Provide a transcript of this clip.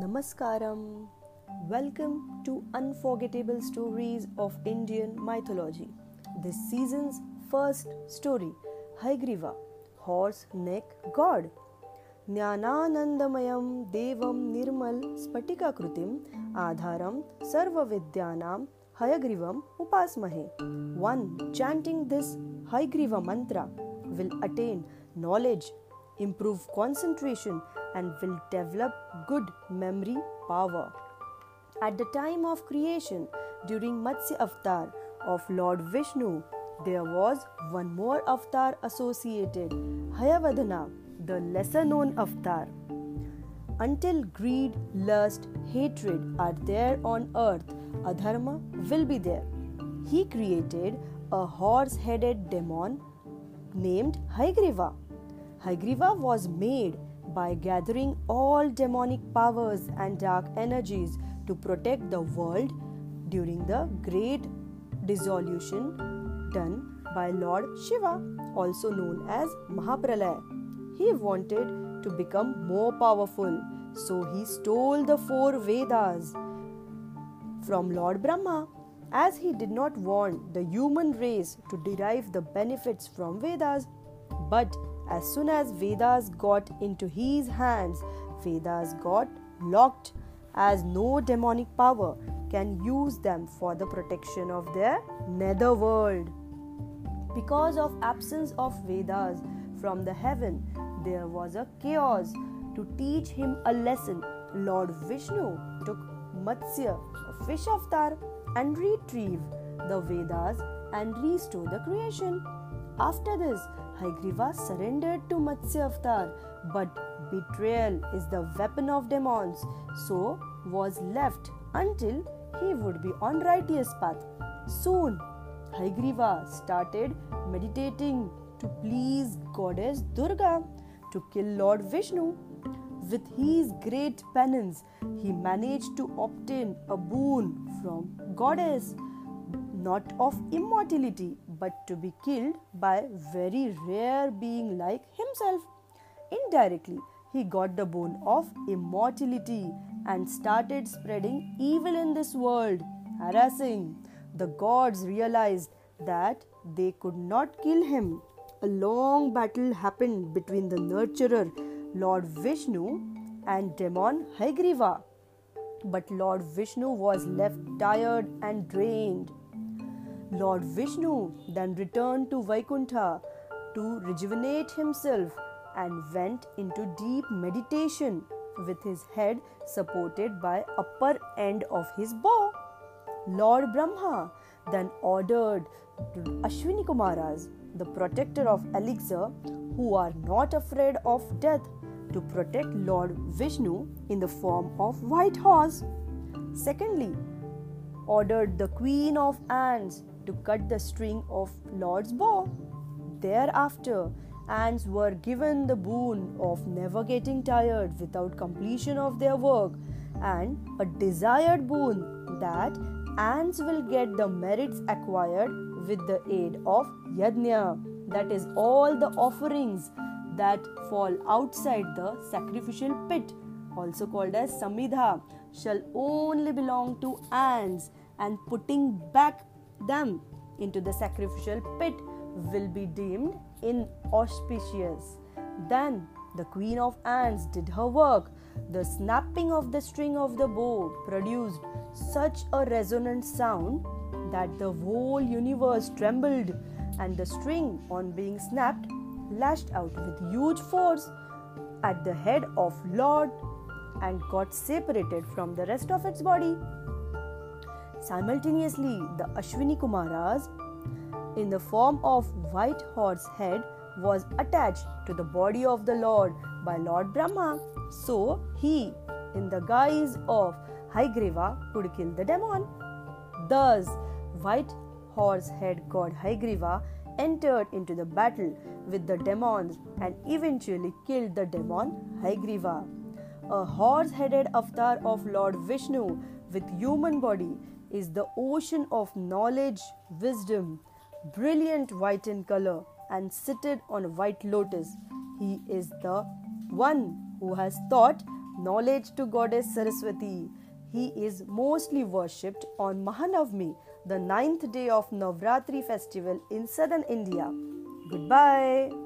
Namaskaram. Welcome to Unforgettable Stories of Indian Mythology. This season's first story Haigriva, Horse Neck God. ज्ञानानन्दमयं देवं निर्मल स्फटिकाकृतिम् आधारं सर्वविद्यानां हयग्रीवम् उपासमहे One chanting this Haigriva mantra will attain knowledge, improve concentration, and will develop good memory power. At the time of creation, during Matsya Avatar of Lord Vishnu, there was one more avatar associated, Hayavadana, the lesser known avatar. Until greed, lust, hatred are there on earth, Adharma will be there. He created a horse headed demon named Hayagreeva. Hayagreeva was made by gathering all demonic powers and dark energies to protect the world during the great dissolution done by Lord Shiva, also known as Mahapralaya. He wanted to become more powerful, so he stole the four Vedas from Lord Brahma. As he did not want the human race to derive the benefits from Vedas, but as soon as Vedas got into his hands, Vedas got locked as no demonic power can use them for the protection of their netherworld. Because of absence of Vedas from the heaven, there was a chaos. To teach him a lesson, Lord Vishnu took Matsya, a fish avatar, and retrieved the Vedas and restored the creation. After this, Hayagreeva surrendered to Matsya Avatar, but betrayal is the weapon of demons, so was left until he would be on righteous path. Soon, Hayagreeva started meditating to please goddess Durga to kill Lord Vishnu. With his great penance, he managed to obtain a boon from goddess, not of immortality but to be killed by very rare being like himself. Indirectly, he got the boon of immortality and started spreading evil in this world, harassing. The gods realized that they could not kill him. A long battle happened between the nurturer, Lord Vishnu, and demon Hayagreeva. But Lord Vishnu was left tired and drained. Lord Vishnu then returned to Vaikuntha to rejuvenate himself and went into deep meditation with his head supported by upper end of his bow. Lord Brahma then ordered Ashwini Kumaras, the protector of elixir, who are not afraid of death, to protect Lord Vishnu in the form of white horse. Secondly, ordered the queen of ants to cut the string of Lord's bow. Thereafter, ants were given the boon of never getting tired without completion of their work and a desired boon that ants will get the merits acquired with the aid of yajna that is all the offerings that fall outside the sacrificial pit also called as samidha shall only belong to ants and putting back them into the sacrificial pit will be deemed inauspicious. Then the queen of ants did her work. The snapping of the string of the bow produced such a resonant sound that the whole universe trembled, and the string, on being snapped, lashed out with huge force at the head of Lord and got separated from the rest of its body. Simultaneously, the Ashwini Kumaras, in the form of white horse head, was attached to the body of the Lord by Lord Brahma. So he, in the guise of Hayagreeva, could kill the demon. Thus, white horse head god Hayagreeva entered into the battle with the demons and eventually killed the demon Hayagreeva. A horse headed avatar of Lord Vishnu with human body is the ocean of knowledge, wisdom, brilliant white in color, and seated on a white lotus. He is the one who has taught knowledge to Goddess Saraswati. He is mostly worshipped on Mahanavami, the ninth day of Navratri festival in southern India. Goodbye.